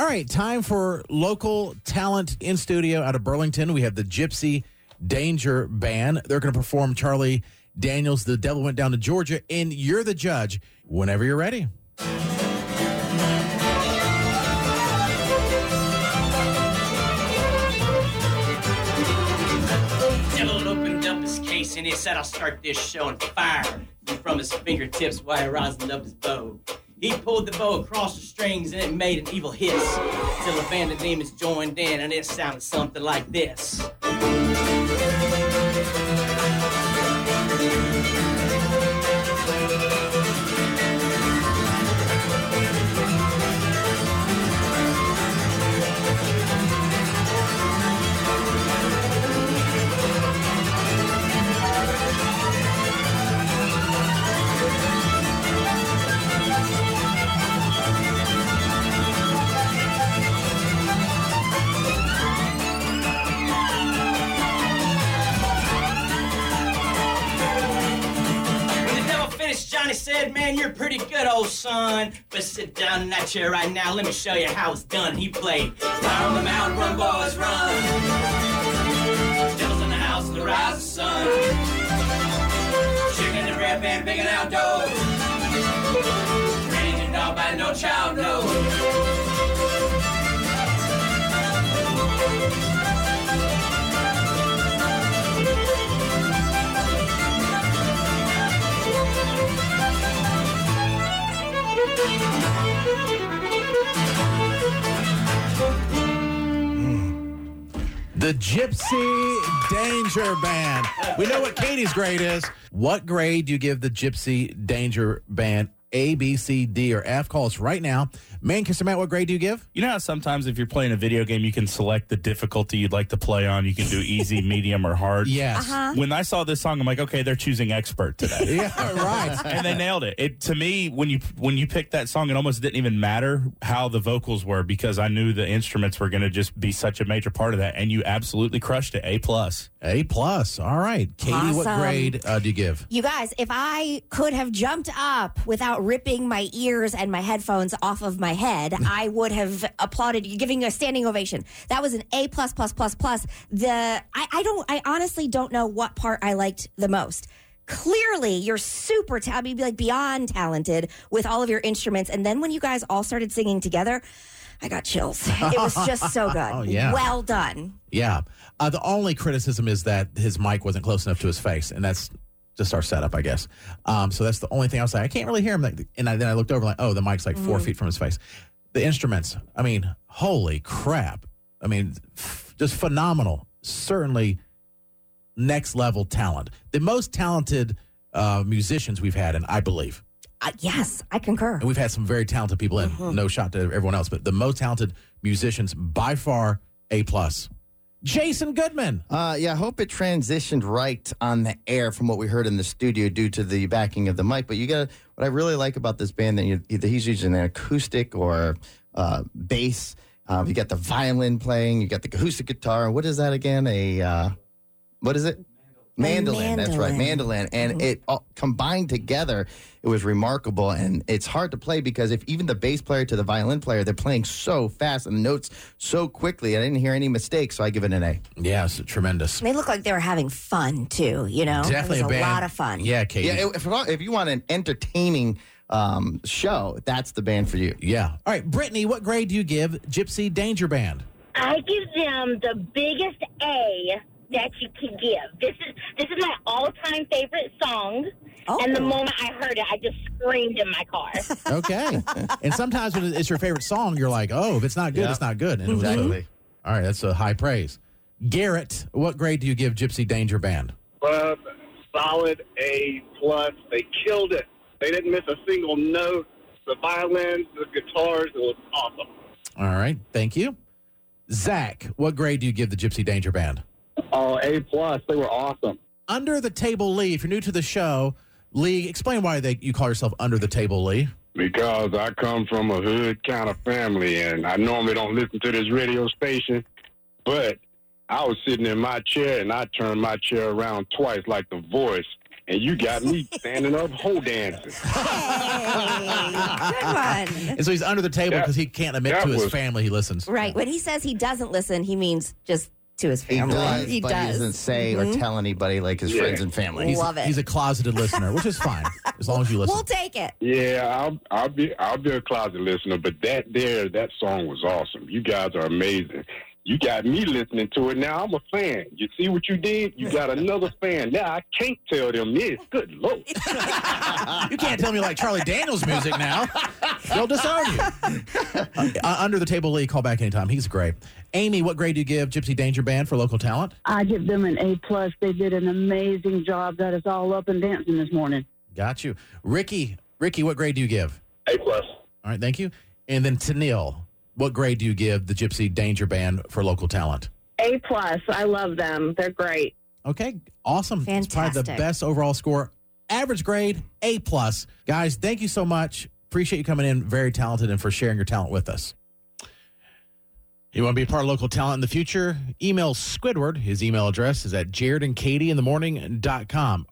All right, time for local talent in studio out of Burlington. We have the Gypsy Danger Band. They're going to perform Charlie Daniels, The Devil Went Down to Georgia, and you're the judge whenever you're ready. Devil opened up his case and he said, I'll start this show on fire. And from his fingertips he rosined up his bow. He pulled the bow across the strings and it made an evil hiss. Till a band of demons joined in and it sounded something like this. Said, Man, you're pretty good, old son. But sit down in that chair right now. Let me show you how it's done. He played Fire on the Mountain, Run, Boys, Run. Devil's in the house, and the rise of sun. Chicken and red band, big and outdoor. Ready to dog by no child, no. The Gypsy Danger Band. We know what Katie's grade is. What grade do you give the Gypsy Danger Band? A, B, C, D, or F? Call us right now. Manchester Matt, what grade do you give? You know how sometimes if you're playing a video game, you can select the difficulty you'd like to play on. You can do easy, medium, or hard. Yes. When I saw this song, I'm like, okay, they're choosing expert today. Yeah, right. and they nailed it. It to me when you when you picked that song, it almost didn't even matter how the vocals were because I knew the instruments were going to just be such a major part of that, and you absolutely crushed it. A plus. A plus. All right. Katie, what grade uh, do you give? You guys, if I could have jumped up without ripping my ears and my headphones off of my head, I would have applauded you, giving you a standing ovation. That was an A plus plus plus plus. The I, I don't I honestly don't know what part I liked the most. Clearly, you're super talented, like beyond talented with all of your instruments. And then when you guys all started singing together, I got chills. It was just so good. Oh, yeah. Well done. Yeah. Uh, the only criticism is that his mic wasn't close enough to his face, and that's just our setup, I guess. Um, so that's the only thing I was like, I can't really hear him. Like, And I, then I looked over, like, oh, the mic's like four feet from his face. The instruments, I mean, holy crap. I mean, f- just phenomenal. Certainly next level talent. The most talented uh, musicians we've had, and I believe. Uh, yes, I concur. And we've had some very talented people in. No shot to everyone else, but the most talented musicians by far, A plus. Jason Goodman. Uh, yeah, I hope it transitioned right on the air from what we heard in the studio due to the backing of the mic. But you got what I really like about this band that you, he's using an acoustic or uh, bass. Um, you got the violin playing. You got the acoustic guitar. What is that again? A uh, what is it? Mandolin. That's right, mandolin. And it all combined together, it was remarkable. And it's hard to play because if even the bass player to the violin player, they're playing so fast and the notes so quickly. I didn't hear any mistakes, so I give it an A. Yeah, Yes, tremendous. They look like they were having fun too. You know, Definitely it was a a, lot of fun. Yeah, Katie. Yeah, if, if you want an entertaining um, show, that's the band for you. Yeah. All right, Brittany, what grade do you give Gypsy Danger Band? I give them the biggest A that you can give. This is this is my all-time favorite song. And the Oh. moment I heard it, I just screamed in my car. Okay. and sometimes when it's your favorite song, you're like, oh, if it's not good, Yeah. it's not good. And it was Exactly. all right, that's a high praise. Garrett, what grade do you give Gypsy Danger Band? Uh, solid A plus. They killed it. They didn't miss a single note. The violins, the guitars, it was awesome. All right, thank you. Zach, what grade do you give the Gypsy Danger Band? Oh, A plus. They were awesome. Under the Table Lee, if you're new to the show, Lee, explain why they, you call yourself Under the Table Lee. Because I come from a hood kind of family, and I normally don't listen to this radio station, but I was sitting in my chair, and I turned my chair around twice like the voice, and you got me standing up, hoe dancing. Hey, good one. And so he's under the table because he can't admit that to his was- family he listens. Right. When he says he doesn't listen, he means just to his He family. does, he but does. he doesn't say or mm-hmm. tell anybody like his Yeah. friends and family. He's, Love it. he's a closeted listener, which is fine as long as you listen. We'll take it. Yeah, I'll I'll be I'll be a closet listener, but that there that song was awesome. You guys are amazing. You got me listening to it now. I'm a fan. You see what you did? You got another fan. Now I can't tell them this. Good lord. you can't tell me like Charlie Daniels music now. They'll disown you. Uh, under the table Lee, call back anytime. He's great. Amy, what grade do you give Gypsy Danger Band for local talent? I give them an A plus. They did an amazing job. That is all up and dancing this morning. Got you. Ricky, Ricky, what grade do you give? A plus. All right, thank you. And then Tanil, what grade do you give the Gypsy Danger Band for local talent? A plus. I love them. They're great. Okay, awesome. It's probably the best overall score. Average grade, A plus. Guys, thank you so much. Appreciate you coming in. Very talented and for sharing your talent with us. You want to be a part of local talent in the future? Email Squidward. His email address is at jaredandkatieinthe morning.com.